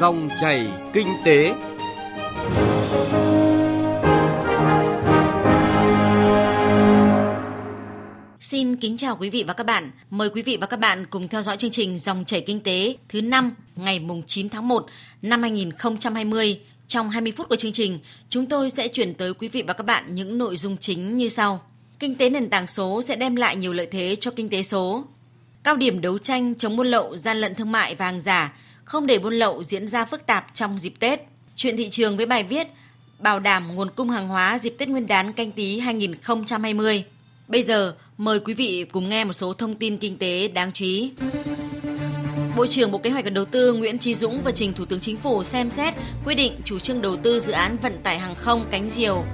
Dòng chảy kinh tế. Xin kính chào quý vị và các bạn. Mời quý vị và các bạn cùng theo dõi chương trình Dòng chảy kinh tế thứ năm ngày mùng 9 tháng 1 năm 2020. Trong 20 phút của chương trình, chúng tôi sẽ chuyển tới quý vị và các bạn những nội dung chính như sau. Kinh tế nền tảng số sẽ đem lại nhiều lợi thế cho kinh tế số. Cao điểm đấu tranh chống buôn lậu, gian lận thương mại và hàng giả, không để buôn lậu diễn ra phức tạp trong dịp Tết. Chuyện thị trường với bài viết Bảo đảm nguồn cung hàng hóa dịp Tết Nguyên đán canh tí 2020. Bây giờ, mời quý vị cùng nghe một số thông tin kinh tế đáng chú ý. Bộ trưởng Bộ Kế hoạch và Đầu tư Nguyễn Chí Dũng và trình Thủ tướng Chính phủ xem xét quy định chủ trương đầu tư dự án vận tải hàng không cánh diều.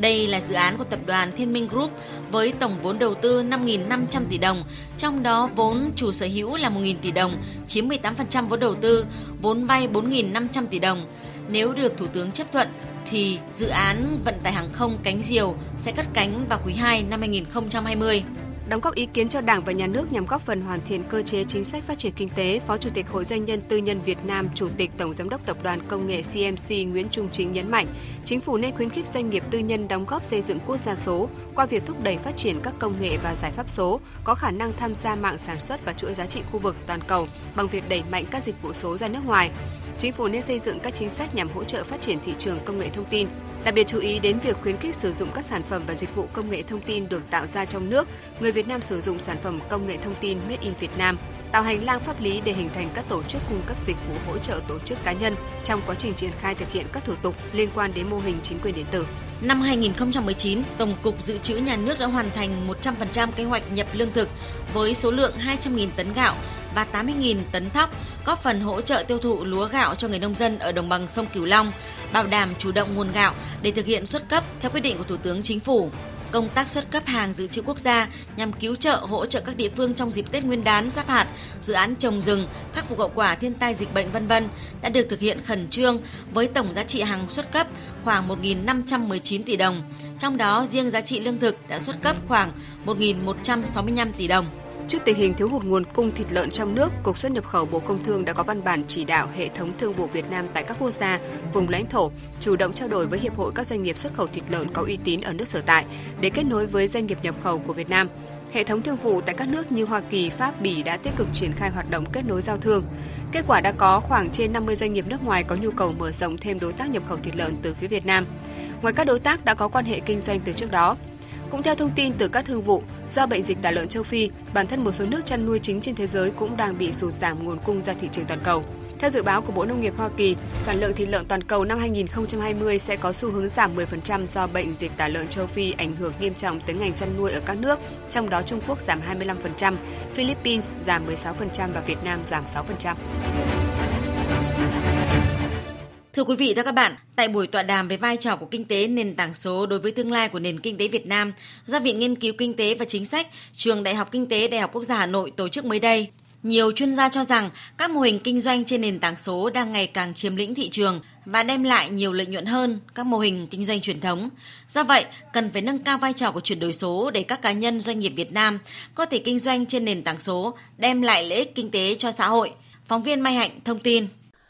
Đây là dự án của tập đoàn Thiên Minh Group với tổng vốn đầu tư 5.500 tỷ đồng, trong đó vốn chủ sở hữu là 1.000 tỷ đồng, chiếm 18% vốn đầu tư, vốn vay 4.500 tỷ đồng. Nếu được Thủ tướng chấp thuận, thì dự án vận tải hàng không cánh diều sẽ cất cánh vào quý 2 năm 2020 đóng góp ý kiến cho Đảng và Nhà nước nhằm góp phần hoàn thiện cơ chế chính sách phát triển kinh tế, Phó Chủ tịch Hội Doanh nhân Tư nhân Việt Nam, Chủ tịch Tổng Giám đốc Tập đoàn Công nghệ CMC Nguyễn Trung Chính nhấn mạnh, chính phủ nên khuyến khích doanh nghiệp tư nhân đóng góp xây dựng quốc gia số qua việc thúc đẩy phát triển các công nghệ và giải pháp số, có khả năng tham gia mạng sản xuất và chuỗi giá trị khu vực toàn cầu bằng việc đẩy mạnh các dịch vụ số ra nước ngoài. Chính phủ nên xây dựng các chính sách nhằm hỗ trợ phát triển thị trường công nghệ thông tin, Đặc biệt chú ý đến việc khuyến khích sử dụng các sản phẩm và dịch vụ công nghệ thông tin được tạo ra trong nước, người Việt Nam sử dụng sản phẩm công nghệ thông tin made in Việt Nam, tạo hành lang pháp lý để hình thành các tổ chức cung cấp dịch vụ hỗ trợ tổ chức cá nhân trong quá trình triển khai thực hiện các thủ tục liên quan đến mô hình chính quyền điện tử. Năm 2019, Tổng cục Dự trữ Nhà nước đã hoàn thành 100% kế hoạch nhập lương thực với số lượng 200.000 tấn gạo và 80.000 tấn thóc, góp phần hỗ trợ tiêu thụ lúa gạo cho người nông dân ở đồng bằng sông Cửu Long, bảo đảm chủ động nguồn gạo để thực hiện xuất cấp theo quyết định của Thủ tướng Chính phủ công tác xuất cấp hàng dự trữ quốc gia nhằm cứu trợ hỗ trợ các địa phương trong dịp Tết Nguyên đán giáp hạt, dự án trồng rừng, khắc phục hậu quả thiên tai dịch bệnh vân vân đã được thực hiện khẩn trương với tổng giá trị hàng xuất cấp khoảng 1.519 tỷ đồng. Trong đó riêng giá trị lương thực đã xuất cấp khoảng 1.165 tỷ đồng. Trước tình hình thiếu hụt nguồn cung thịt lợn trong nước, Cục xuất nhập khẩu Bộ Công Thương đã có văn bản chỉ đạo hệ thống thương vụ Việt Nam tại các quốc gia, vùng lãnh thổ chủ động trao đổi với hiệp hội các doanh nghiệp xuất khẩu thịt lợn có uy tín ở nước sở tại để kết nối với doanh nghiệp nhập khẩu của Việt Nam. Hệ thống thương vụ tại các nước như Hoa Kỳ, Pháp, Bỉ đã tích cực triển khai hoạt động kết nối giao thương. Kết quả đã có khoảng trên 50 doanh nghiệp nước ngoài có nhu cầu mở rộng thêm đối tác nhập khẩu thịt lợn từ phía Việt Nam. Ngoài các đối tác đã có quan hệ kinh doanh từ trước đó, cũng theo thông tin từ các thương vụ, do bệnh dịch tả lợn châu Phi, bản thân một số nước chăn nuôi chính trên thế giới cũng đang bị sụt giảm nguồn cung ra thị trường toàn cầu. Theo dự báo của Bộ Nông nghiệp Hoa Kỳ, sản lượng thịt lợn toàn cầu năm 2020 sẽ có xu hướng giảm 10% do bệnh dịch tả lợn châu Phi ảnh hưởng nghiêm trọng tới ngành chăn nuôi ở các nước, trong đó Trung Quốc giảm 25%, Philippines giảm 16% và Việt Nam giảm 6%. Thưa quý vị và các bạn, tại buổi tọa đàm về vai trò của kinh tế nền tảng số đối với tương lai của nền kinh tế Việt Nam do Viện Nghiên cứu Kinh tế và Chính sách, Trường Đại học Kinh tế Đại học Quốc gia Hà Nội tổ chức mới đây, nhiều chuyên gia cho rằng các mô hình kinh doanh trên nền tảng số đang ngày càng chiếm lĩnh thị trường và đem lại nhiều lợi nhuận hơn các mô hình kinh doanh truyền thống. Do vậy, cần phải nâng cao vai trò của chuyển đổi số để các cá nhân doanh nghiệp Việt Nam có thể kinh doanh trên nền tảng số, đem lại lợi ích kinh tế cho xã hội. Phóng viên Mai Hạnh thông tin.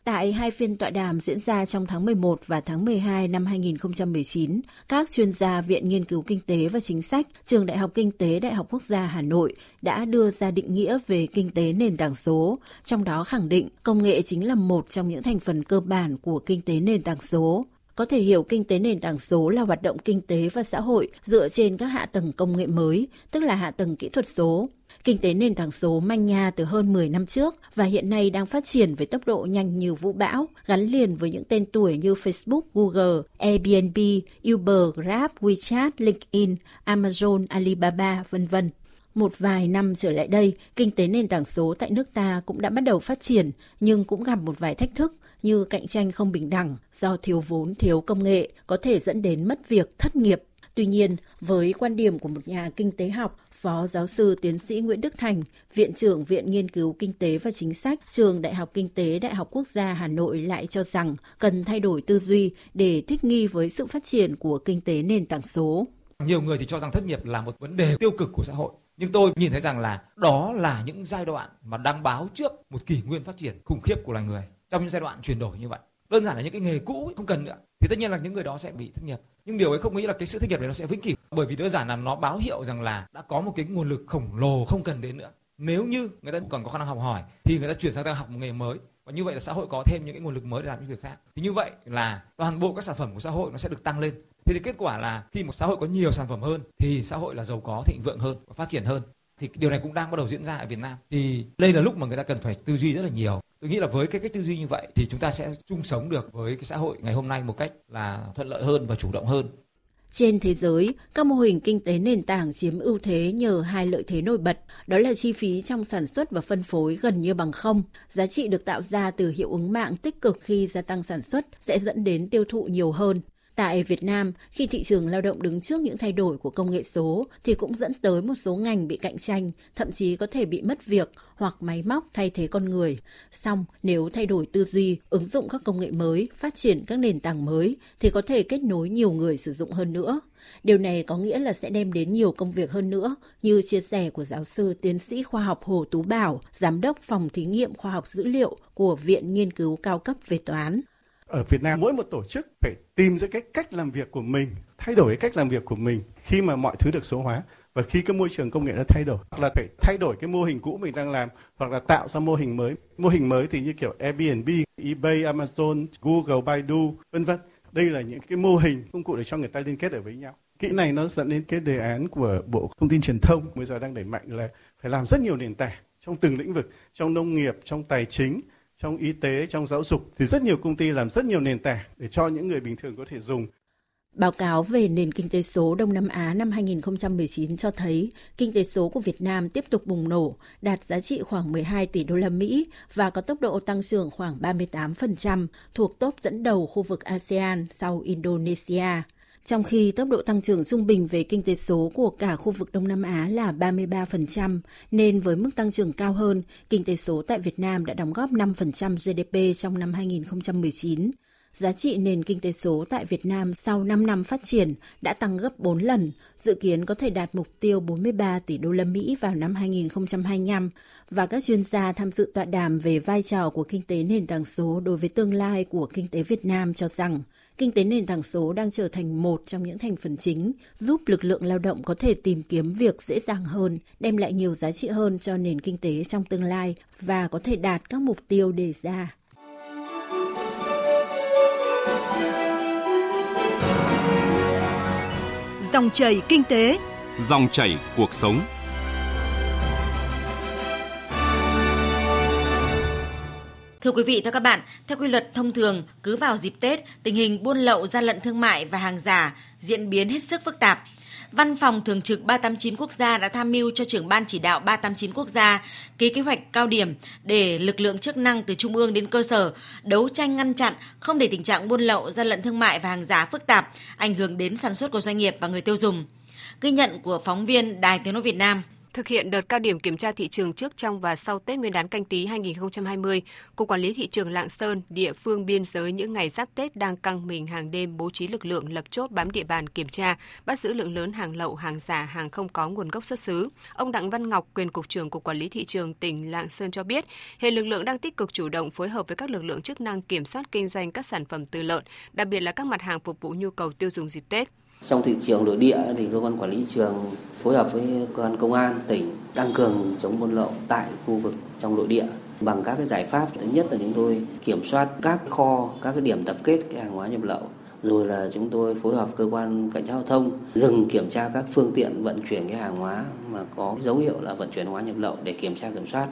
Tại hai phiên tọa đàm diễn ra trong tháng 11 và tháng 12 năm 2019, các chuyên gia Viện Nghiên cứu Kinh tế và Chính sách, Trường Đại học Kinh tế Đại học Quốc gia Hà Nội đã đưa ra định nghĩa về kinh tế nền tảng số, trong đó khẳng định công nghệ chính là một trong những thành phần cơ bản của kinh tế nền tảng số. Có thể hiểu kinh tế nền tảng số là hoạt động kinh tế và xã hội dựa trên các hạ tầng công nghệ mới, tức là hạ tầng kỹ thuật số, Kinh tế nền tảng số manh nha từ hơn 10 năm trước và hiện nay đang phát triển với tốc độ nhanh như vũ bão, gắn liền với những tên tuổi như Facebook, Google, Airbnb, Uber, Grab, WeChat, LinkedIn, Amazon, Alibaba, vân vân. Một vài năm trở lại đây, kinh tế nền tảng số tại nước ta cũng đã bắt đầu phát triển, nhưng cũng gặp một vài thách thức như cạnh tranh không bình đẳng do thiếu vốn, thiếu công nghệ có thể dẫn đến mất việc, thất nghiệp. Tuy nhiên, với quan điểm của một nhà kinh tế học, Phó giáo sư tiến sĩ Nguyễn Đức Thành, Viện trưởng Viện Nghiên cứu Kinh tế và Chính sách, Trường Đại học Kinh tế Đại học Quốc gia Hà Nội lại cho rằng cần thay đổi tư duy để thích nghi với sự phát triển của kinh tế nền tảng số. Nhiều người thì cho rằng thất nghiệp là một vấn đề tiêu cực của xã hội Nhưng tôi nhìn thấy rằng là đó là những giai đoạn mà đang báo trước một kỷ nguyên phát triển khủng khiếp của loài người trong những giai đoạn chuyển đổi như vậy. Đơn giản là những cái nghề cũ không cần nữa. Thì tất nhiên là những người đó sẽ bị thất nghiệp. Nhưng điều ấy không nghĩ là cái sự thất nghiệp này nó sẽ vĩnh cửu. Bởi vì đơn giản là nó báo hiệu rằng là đã có một cái nguồn lực khổng lồ không cần đến nữa. Nếu như người ta còn có khả năng học hỏi, thì người ta chuyển sang ta học một nghề mới. Và như vậy là xã hội có thêm những cái nguồn lực mới để làm những việc khác. Thì như vậy là toàn bộ các sản phẩm của xã hội nó sẽ được tăng lên. Thế thì kết quả là khi một xã hội có nhiều sản phẩm hơn, thì xã hội là giàu có, thịnh vượng hơn và phát triển hơn. Thì điều này cũng đang bắt đầu diễn ra ở Việt Nam. Thì đây là lúc mà người ta cần phải tư duy rất là nhiều tôi nghĩ là với cái cách tư duy như vậy thì chúng ta sẽ chung sống được với cái xã hội ngày hôm nay một cách là thuận lợi hơn và chủ động hơn trên thế giới, các mô hình kinh tế nền tảng chiếm ưu thế nhờ hai lợi thế nổi bật, đó là chi phí trong sản xuất và phân phối gần như bằng không. Giá trị được tạo ra từ hiệu ứng mạng tích cực khi gia tăng sản xuất sẽ dẫn đến tiêu thụ nhiều hơn. Tại Việt Nam, khi thị trường lao động đứng trước những thay đổi của công nghệ số thì cũng dẫn tới một số ngành bị cạnh tranh, thậm chí có thể bị mất việc hoặc máy móc thay thế con người. Song, nếu thay đổi tư duy, ứng dụng các công nghệ mới, phát triển các nền tảng mới thì có thể kết nối nhiều người sử dụng hơn nữa. Điều này có nghĩa là sẽ đem đến nhiều công việc hơn nữa, như chia sẻ của giáo sư tiến sĩ khoa học Hồ Tú Bảo, giám đốc phòng thí nghiệm khoa học dữ liệu của Viện Nghiên cứu cao cấp về toán. Ở Việt Nam mỗi một tổ chức phải tìm ra cái cách làm việc của mình, thay đổi cái cách làm việc của mình khi mà mọi thứ được số hóa. Và khi cái môi trường công nghệ nó thay đổi hoặc là phải thay đổi cái mô hình cũ mình đang làm hoặc là tạo ra mô hình mới. Mô hình mới thì như kiểu Airbnb, eBay, Amazon, Google, Baidu vân vân. Đây là những cái mô hình công cụ để cho người ta liên kết ở với nhau. Kỹ này nó dẫn đến cái đề án của bộ thông tin truyền thông bây giờ đang đẩy mạnh là phải làm rất nhiều nền tảng trong từng lĩnh vực trong nông nghiệp trong tài chính trong y tế, trong giáo dục thì rất nhiều công ty làm rất nhiều nền tảng để cho những người bình thường có thể dùng. Báo cáo về nền kinh tế số Đông Nam Á năm 2019 cho thấy kinh tế số của Việt Nam tiếp tục bùng nổ, đạt giá trị khoảng 12 tỷ đô la Mỹ và có tốc độ tăng trưởng khoảng 38%, thuộc top dẫn đầu khu vực ASEAN sau Indonesia trong khi tốc độ tăng trưởng trung bình về kinh tế số của cả khu vực Đông Nam Á là 33%, nên với mức tăng trưởng cao hơn, kinh tế số tại Việt Nam đã đóng góp 5% GDP trong năm 2019. Giá trị nền kinh tế số tại Việt Nam sau 5 năm phát triển đã tăng gấp 4 lần, dự kiến có thể đạt mục tiêu 43 tỷ đô la Mỹ vào năm 2025 và các chuyên gia tham dự tọa đàm về vai trò của kinh tế nền tảng số đối với tương lai của kinh tế Việt Nam cho rằng kinh tế nền tảng số đang trở thành một trong những thành phần chính giúp lực lượng lao động có thể tìm kiếm việc dễ dàng hơn, đem lại nhiều giá trị hơn cho nền kinh tế trong tương lai và có thể đạt các mục tiêu đề ra. Dòng chảy kinh tế, dòng chảy cuộc sống. Thưa quý vị, thưa các bạn, theo quy luật thông thường, cứ vào dịp Tết, tình hình buôn lậu, gian lận thương mại và hàng giả diễn biến hết sức phức tạp. Văn phòng Thường trực 389 Quốc gia đã tham mưu cho trưởng ban chỉ đạo 389 Quốc gia ký kế hoạch cao điểm để lực lượng chức năng từ trung ương đến cơ sở đấu tranh ngăn chặn, không để tình trạng buôn lậu, gian lận thương mại và hàng giả phức tạp, ảnh hưởng đến sản xuất của doanh nghiệp và người tiêu dùng. Ghi nhận của phóng viên Đài Tiếng nói Việt Nam. Thực hiện đợt cao điểm kiểm tra thị trường trước, trong và sau Tết Nguyên đán canh tí 2020, Cục Quản lý Thị trường Lạng Sơn, địa phương biên giới những ngày giáp Tết đang căng mình hàng đêm bố trí lực lượng lập chốt bám địa bàn kiểm tra, bắt giữ lượng lớn hàng lậu, hàng giả, hàng không có nguồn gốc xuất xứ. Ông Đặng Văn Ngọc, quyền Cục trưởng Cục Quản lý Thị trường tỉnh Lạng Sơn cho biết, hiện lực lượng đang tích cực chủ động phối hợp với các lực lượng chức năng kiểm soát kinh doanh các sản phẩm từ lợn, đặc biệt là các mặt hàng phục vụ nhu cầu tiêu dùng dịp Tết. Trong thị trường nội địa thì cơ quan quản lý trường phối hợp với cơ quan công an tỉnh tăng cường chống buôn lậu tại khu vực trong nội địa. Bằng các cái giải pháp, thứ nhất là chúng tôi kiểm soát các kho, các cái điểm tập kết cái hàng hóa nhập lậu. Rồi là chúng tôi phối hợp cơ quan cảnh sát giao thông dừng kiểm tra các phương tiện vận chuyển cái hàng hóa mà có dấu hiệu là vận chuyển hóa nhập lậu để kiểm tra kiểm soát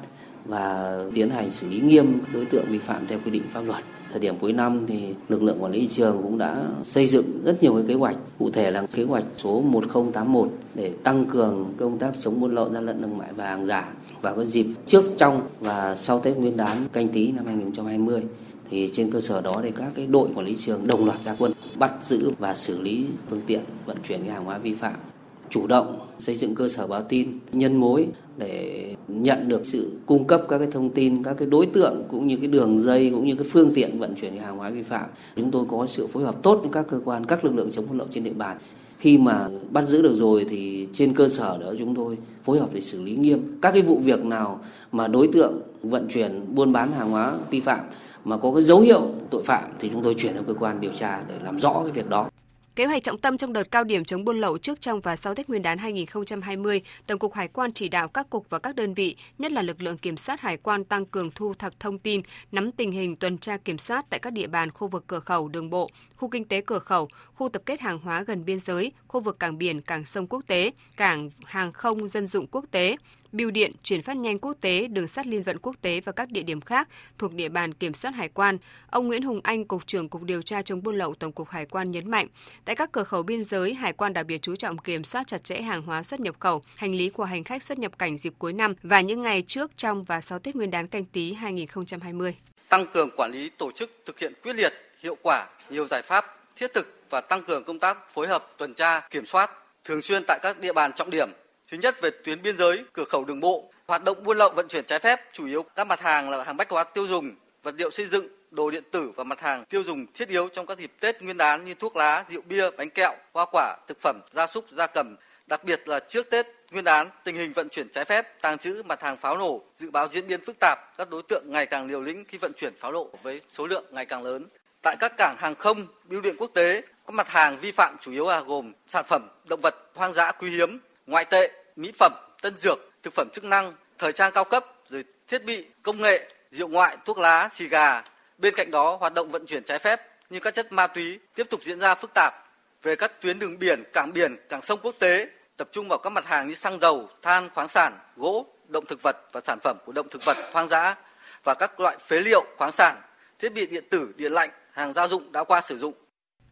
và tiến hành xử lý nghiêm đối tượng vi phạm theo quy định pháp luật thời điểm cuối năm thì lực lượng quản lý trường cũng đã xây dựng rất nhiều cái kế hoạch. Cụ thể là kế hoạch số 1081 để tăng cường công tác chống buôn lậu gian lận thương mại và hàng giả và cái dịp trước, trong và sau Tết Nguyên đán canh tí năm 2020 thì trên cơ sở đó thì các cái đội quản lý trường đồng loạt ra quân bắt giữ và xử lý phương tiện vận chuyển cái hàng hóa vi phạm chủ động xây dựng cơ sở báo tin, nhân mối để nhận được sự cung cấp các cái thông tin, các cái đối tượng cũng như cái đường dây cũng như cái phương tiện vận chuyển hàng hóa vi phạm chúng tôi có sự phối hợp tốt với các cơ quan, các lực lượng chống buôn lậu trên địa bàn khi mà bắt giữ được rồi thì trên cơ sở đó chúng tôi phối hợp để xử lý nghiêm các cái vụ việc nào mà đối tượng vận chuyển, buôn bán hàng hóa vi phạm mà có cái dấu hiệu tội phạm thì chúng tôi chuyển đến cơ quan điều tra để làm rõ cái việc đó. Kế hoạch trọng tâm trong đợt cao điểm chống buôn lậu trước trong và sau Tết Nguyên đán 2020, Tổng cục Hải quan chỉ đạo các cục và các đơn vị, nhất là lực lượng kiểm soát hải quan tăng cường thu thập thông tin, nắm tình hình tuần tra kiểm soát tại các địa bàn khu vực cửa khẩu đường bộ, khu kinh tế cửa khẩu, khu tập kết hàng hóa gần biên giới, khu vực cảng biển, cảng sông quốc tế, cảng hàng không dân dụng quốc tế, bưu điện, chuyển phát nhanh quốc tế, đường sắt liên vận quốc tế và các địa điểm khác thuộc địa bàn kiểm soát hải quan. Ông Nguyễn Hùng Anh, Cục trưởng Cục Điều tra chống buôn lậu Tổng cục Hải quan nhấn mạnh, tại các cửa khẩu biên giới, hải quan đặc biệt chú trọng kiểm soát chặt chẽ hàng hóa xuất nhập khẩu, hành lý của hành khách xuất nhập cảnh dịp cuối năm và những ngày trước, trong và sau Tết Nguyên đán canh tí 2020. Tăng cường quản lý tổ chức thực hiện quyết liệt, hiệu quả nhiều giải pháp thiết thực và tăng cường công tác phối hợp tuần tra, kiểm soát thường xuyên tại các địa bàn trọng điểm Thứ nhất về tuyến biên giới, cửa khẩu đường bộ, hoạt động buôn lậu vận chuyển trái phép chủ yếu các mặt hàng là hàng bách hóa tiêu dùng, vật liệu xây dựng, đồ điện tử và mặt hàng tiêu dùng thiết yếu trong các dịp Tết Nguyên đán như thuốc lá, rượu bia, bánh kẹo, hoa quả, thực phẩm, gia súc, gia cầm. Đặc biệt là trước Tết Nguyên đán, tình hình vận chuyển trái phép, tàng trữ mặt hàng pháo nổ dự báo diễn biến phức tạp, các đối tượng ngày càng liều lĩnh khi vận chuyển pháo nổ với số lượng ngày càng lớn. Tại các cảng hàng không, bưu điện quốc tế, các mặt hàng vi phạm chủ yếu là gồm sản phẩm động vật hoang dã quý hiếm, ngoại tệ, mỹ phẩm, tân dược, thực phẩm chức năng, thời trang cao cấp, rồi thiết bị, công nghệ, rượu ngoại, thuốc lá, xì gà. Bên cạnh đó, hoạt động vận chuyển trái phép như các chất ma túy tiếp tục diễn ra phức tạp. Về các tuyến đường biển, cảng biển, cảng sông quốc tế, tập trung vào các mặt hàng như xăng dầu, than, khoáng sản, gỗ, động thực vật và sản phẩm của động thực vật hoang dã và các loại phế liệu, khoáng sản, thiết bị điện tử, điện lạnh, hàng gia dụng đã qua sử dụng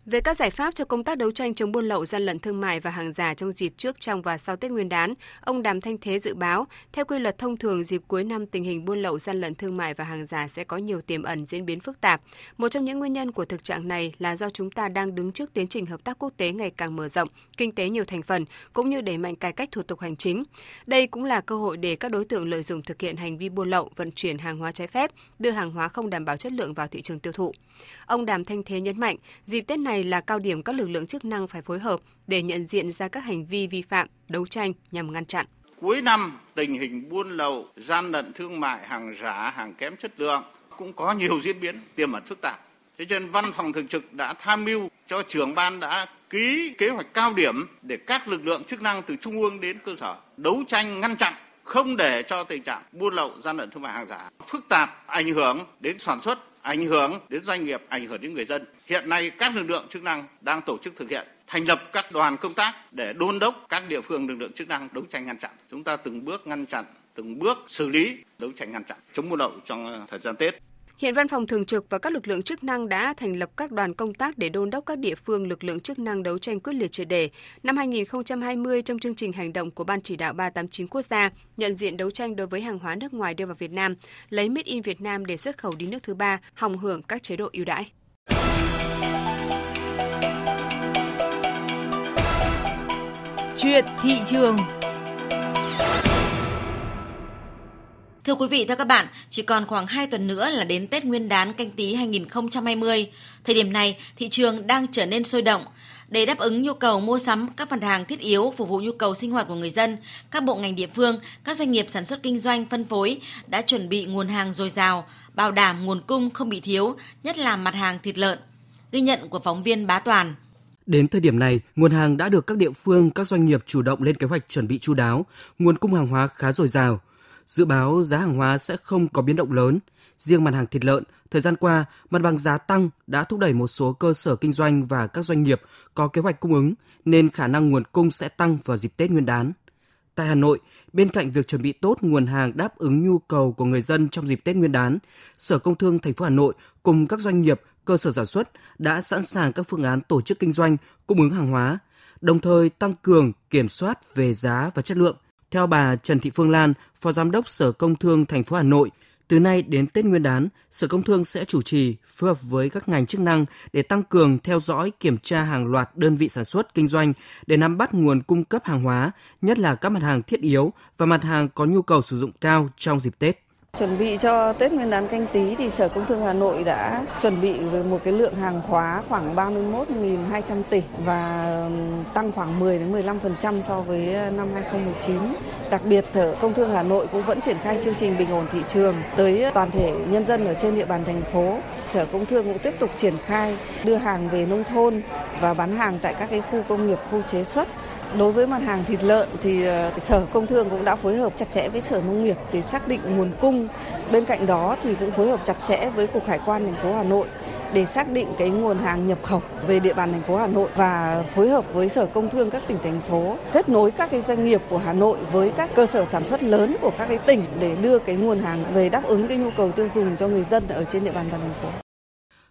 về các giải pháp cho công tác đấu tranh chống buôn lậu, gian lận thương mại và hàng giả trong dịp trước, trong và sau Tết Nguyên đán, ông Đàm Thanh Thế dự báo, theo quy luật thông thường dịp cuối năm tình hình buôn lậu, gian lận thương mại và hàng giả sẽ có nhiều tiềm ẩn diễn biến phức tạp. Một trong những nguyên nhân của thực trạng này là do chúng ta đang đứng trước tiến trình hợp tác quốc tế ngày càng mở rộng, kinh tế nhiều thành phần cũng như đẩy mạnh cải cách thủ tục hành chính. Đây cũng là cơ hội để các đối tượng lợi dụng thực hiện hành vi buôn lậu, vận chuyển hàng hóa trái phép, đưa hàng hóa không đảm bảo chất lượng vào thị trường tiêu thụ. Ông Đàm Thanh Thế nhấn mạnh, dịp Tết này là cao điểm các lực lượng chức năng phải phối hợp để nhận diện ra các hành vi vi phạm, đấu tranh nhằm ngăn chặn. Cuối năm, tình hình buôn lậu, gian lận thương mại, hàng giả, hàng kém chất lượng cũng có nhiều diễn biến tiềm ẩn phức tạp. Thế cho nên văn phòng thường trực đã tham mưu cho trưởng ban đã ký kế hoạch cao điểm để các lực lượng chức năng từ trung ương đến cơ sở đấu tranh ngăn chặn không để cho tình trạng buôn lậu gian lận thương mại hàng giả phức tạp ảnh hưởng đến sản xuất ảnh hưởng đến doanh nghiệp, ảnh hưởng đến người dân. Hiện nay các lực lượng chức năng đang tổ chức thực hiện thành lập các đoàn công tác để đôn đốc các địa phương lực lượng chức năng đấu tranh ngăn chặn. Chúng ta từng bước ngăn chặn, từng bước xử lý, đấu tranh ngăn chặn chống buôn lậu trong thời gian Tết. Hiện Văn phòng Thường trực và các lực lượng chức năng đã thành lập các đoàn công tác để đôn đốc các địa phương lực lượng chức năng đấu tranh quyết liệt triệt đề. Năm 2020 trong chương trình hành động của Ban chỉ đạo 389 quốc gia nhận diện đấu tranh đối với hàng hóa nước ngoài đưa vào Việt Nam, lấy Made in Việt Nam để xuất khẩu đi nước thứ ba, hòng hưởng các chế độ ưu đãi. Chuyện thị trường Thưa quý vị, thưa các bạn, chỉ còn khoảng 2 tuần nữa là đến Tết Nguyên đán canh tí 2020. Thời điểm này, thị trường đang trở nên sôi động. Để đáp ứng nhu cầu mua sắm các mặt hàng thiết yếu phục vụ nhu cầu sinh hoạt của người dân, các bộ ngành địa phương, các doanh nghiệp sản xuất kinh doanh phân phối đã chuẩn bị nguồn hàng dồi dào, bảo đảm nguồn cung không bị thiếu, nhất là mặt hàng thịt lợn. Ghi nhận của phóng viên Bá Toàn. Đến thời điểm này, nguồn hàng đã được các địa phương, các doanh nghiệp chủ động lên kế hoạch chuẩn bị chu đáo, nguồn cung hàng hóa khá dồi dào – Dự báo giá hàng hóa sẽ không có biến động lớn. Riêng mặt hàng thịt lợn, thời gian qua, mặt bằng giá tăng đã thúc đẩy một số cơ sở kinh doanh và các doanh nghiệp có kế hoạch cung ứng nên khả năng nguồn cung sẽ tăng vào dịp Tết Nguyên đán. Tại Hà Nội, bên cạnh việc chuẩn bị tốt nguồn hàng đáp ứng nhu cầu của người dân trong dịp Tết Nguyên đán, Sở Công Thương thành phố Hà Nội cùng các doanh nghiệp, cơ sở sản xuất đã sẵn sàng các phương án tổ chức kinh doanh, cung ứng hàng hóa, đồng thời tăng cường kiểm soát về giá và chất lượng, theo bà Trần Thị Phương Lan, Phó Giám đốc Sở Công Thương thành phố Hà Nội, từ nay đến Tết Nguyên đán, Sở Công Thương sẽ chủ trì phối hợp với các ngành chức năng để tăng cường theo dõi kiểm tra hàng loạt đơn vị sản xuất kinh doanh để nắm bắt nguồn cung cấp hàng hóa, nhất là các mặt hàng thiết yếu và mặt hàng có nhu cầu sử dụng cao trong dịp Tết. Chuẩn bị cho Tết Nguyên đán canh tí thì Sở Công Thương Hà Nội đã chuẩn bị với một cái lượng hàng hóa khoảng 31.200 tỷ và tăng khoảng 10 đến 15% so với ờ, năm 2019. Đặc biệt Sở Công Thương Hà Nội cũng vẫn triển khai chương trình bình ổn thị trường tới ờ, toàn thể nhân dân ở trên địa bàn thành phố. Sở Công Thương cũng tiếp tục triển khai đưa hàng về nông thôn và bán hàng tại các cái khu công nghiệp, khu chế xuất Đối với mặt hàng thịt lợn thì ờ, Sở Công Thương cũng đã phối hợp chặt chẽ với Sở Nông nghiệp để xác định nguồn cung. Bên cạnh đó thì cũng phối hợp chặt chẽ với Cục Hải quan thành phố Hà Nội để xác định cái nguồn hàng nhập khẩu về địa bàn thành phố Hà Nội và phối hợp với Sở Công Thương các tỉnh thành phố kết nối các cái doanh nghiệp của Hà Nội với các cơ sở sản xuất lớn của các cái tỉnh để đưa cái nguồn hàng về đáp ứng cái nhu cầu tiêu dùng cho người dân ở trên địa bàn toàn thành phố.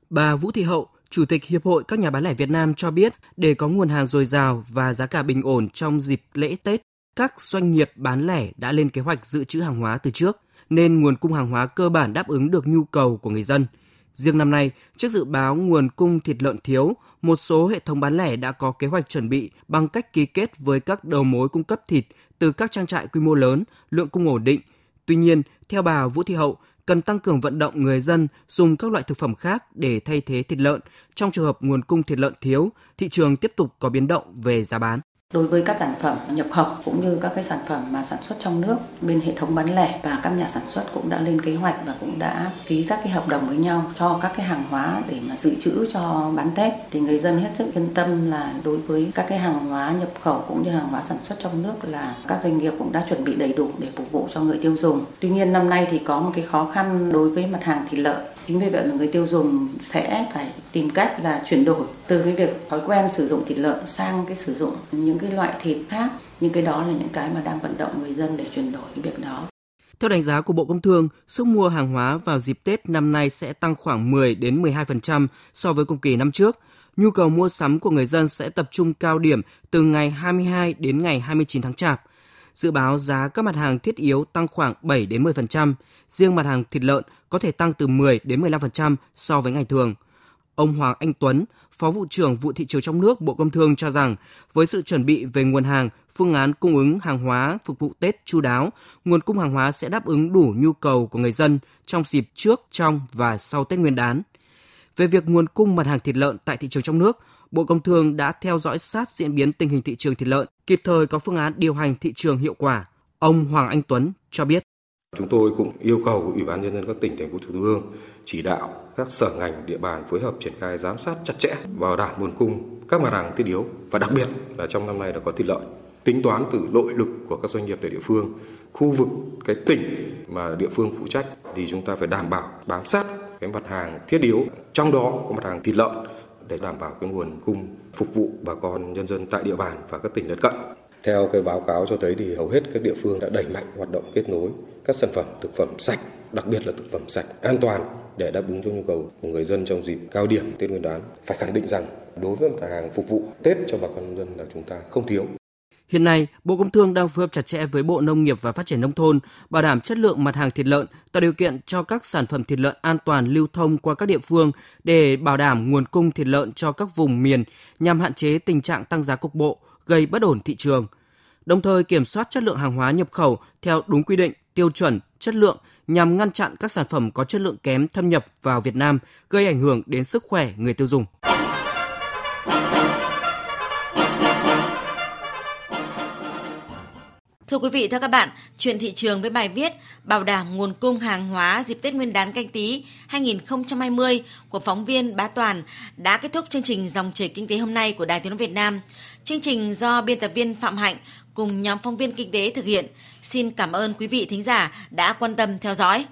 Bà Vũ Thị Hậu, Chủ tịch Hiệp hội các nhà bán lẻ Việt Nam cho biết để có nguồn hàng dồi dào và giá cả bình ổn trong dịp lễ Tết, các doanh nghiệp bán lẻ đã lên kế hoạch dự trữ hàng hóa từ trước, nên nguồn cung hàng hóa cơ bản đáp ứng được nhu cầu của người dân. Riêng năm nay, trước dự báo nguồn cung thịt lợn thiếu, một số hệ thống bán lẻ đã có kế hoạch chuẩn bị bằng cách ký kết với các đầu mối cung cấp thịt từ các trang trại quy mô lớn, lượng cung ổn định. Tuy nhiên, theo bà Vũ Thị Hậu, cần tăng cường vận động người dân dùng các loại thực phẩm khác để thay thế thịt lợn trong trường hợp nguồn cung thịt lợn thiếu, thị trường tiếp tục có biến động về giá bán. Đối với các sản phẩm nhập khẩu cũng như các cái sản phẩm mà sản xuất trong nước, bên hệ thống bán lẻ và các nhà sản xuất cũng đã lên kế hoạch và cũng đã ký các cái hợp đồng với nhau cho các cái hàng hóa để mà dự trữ cho bán Tết. Thì người dân hết sức yên tâm là đối với các cái hàng hóa nhập khẩu cũng như hàng hóa sản xuất trong nước là các doanh nghiệp cũng đã chuẩn bị đầy đủ để phục vụ cho người tiêu dùng. Tuy nhiên năm nay thì có một cái khó khăn đối với mặt hàng thịt lợn chính vì vậy là người tiêu dùng sẽ phải tìm cách là chuyển đổi từ cái việc thói quen sử dụng thịt lợn sang cái sử dụng những cái loại thịt khác những cái đó là những cái mà đang vận động người dân để chuyển đổi cái việc đó theo đánh giá của Bộ Công Thương, sức mua hàng hóa vào dịp Tết năm nay sẽ tăng khoảng 10 đến 12% so với cùng kỳ năm trước. Nhu cầu mua sắm của người dân sẽ tập trung cao điểm từ ngày 22 đến ngày 29 tháng Chạp. Dự báo giá các mặt hàng thiết yếu tăng khoảng 7 đến 10%, riêng mặt hàng thịt lợn có thể tăng từ 10 đến 15% so với ngày thường. Ông Hoàng Anh Tuấn, Phó vụ trưởng vụ thị trường trong nước Bộ Công Thương cho rằng, với sự chuẩn bị về nguồn hàng, phương án cung ứng hàng hóa phục vụ Tết chu đáo, nguồn cung hàng hóa sẽ đáp ứng đủ nhu cầu của người dân trong dịp trước, trong và sau Tết Nguyên đán. Về việc nguồn cung mặt hàng thịt lợn tại thị trường trong nước, Bộ Công Thương đã theo dõi sát diễn biến tình hình thị trường thịt lợn, kịp thời có phương án điều hành thị trường hiệu quả. Ông Hoàng Anh Tuấn cho biết. Chúng tôi cũng yêu cầu Ủy ban nhân dân các tỉnh thành phố thủ ương chỉ đạo các sở ngành địa bàn phối hợp triển khai giám sát chặt chẽ vào đảm nguồn cung các mặt hàng thiết yếu và đặc biệt là trong năm nay đã có thịt lợn. Tính toán từ nội lực của các doanh nghiệp tại địa phương, khu vực cái tỉnh mà địa phương phụ trách thì chúng ta phải đảm bảo bám sát cái mặt hàng thiết yếu, trong đó có mặt hàng thịt lợn để đảm bảo cái nguồn cung phục vụ bà con nhân dân tại địa bàn và các tỉnh lân cận. Theo cái báo cáo cho thấy thì hầu hết các địa phương đã đẩy mạnh hoạt động kết nối các sản phẩm thực phẩm sạch, đặc biệt là thực phẩm sạch an toàn để đáp ứng cho nhu cầu của người dân trong dịp cao điểm Tết Nguyên đán. Phải khẳng định rằng đối với mặt hàng phục vụ Tết cho bà con nhân dân là chúng ta không thiếu. Hiện nay, Bộ Công Thương đang phối hợp chặt chẽ với Bộ Nông nghiệp và Phát triển Nông thôn, bảo đảm chất lượng mặt hàng thịt lợn, tạo điều kiện cho các sản phẩm thịt lợn an toàn lưu thông qua các địa phương để bảo đảm nguồn cung thịt lợn cho các vùng miền nhằm hạn chế tình trạng tăng giá cục bộ, gây bất ổn thị trường. Đồng thời kiểm soát chất lượng hàng hóa nhập khẩu theo đúng quy định, tiêu chuẩn, chất lượng nhằm ngăn chặn các sản phẩm có chất lượng kém thâm nhập vào Việt Nam gây ảnh hưởng đến sức khỏe người tiêu dùng. Thưa quý vị, thưa các bạn, chuyện thị trường với bài viết Bảo đảm nguồn cung hàng hóa dịp Tết Nguyên đán canh tí 2020 của phóng viên Bá Toàn đã kết thúc chương trình Dòng chảy kinh tế hôm nay của Đài Tiếng nói Việt Nam. Chương trình do biên tập viên Phạm Hạnh cùng nhóm phóng viên kinh tế thực hiện. Xin cảm ơn quý vị thính giả đã quan tâm theo dõi.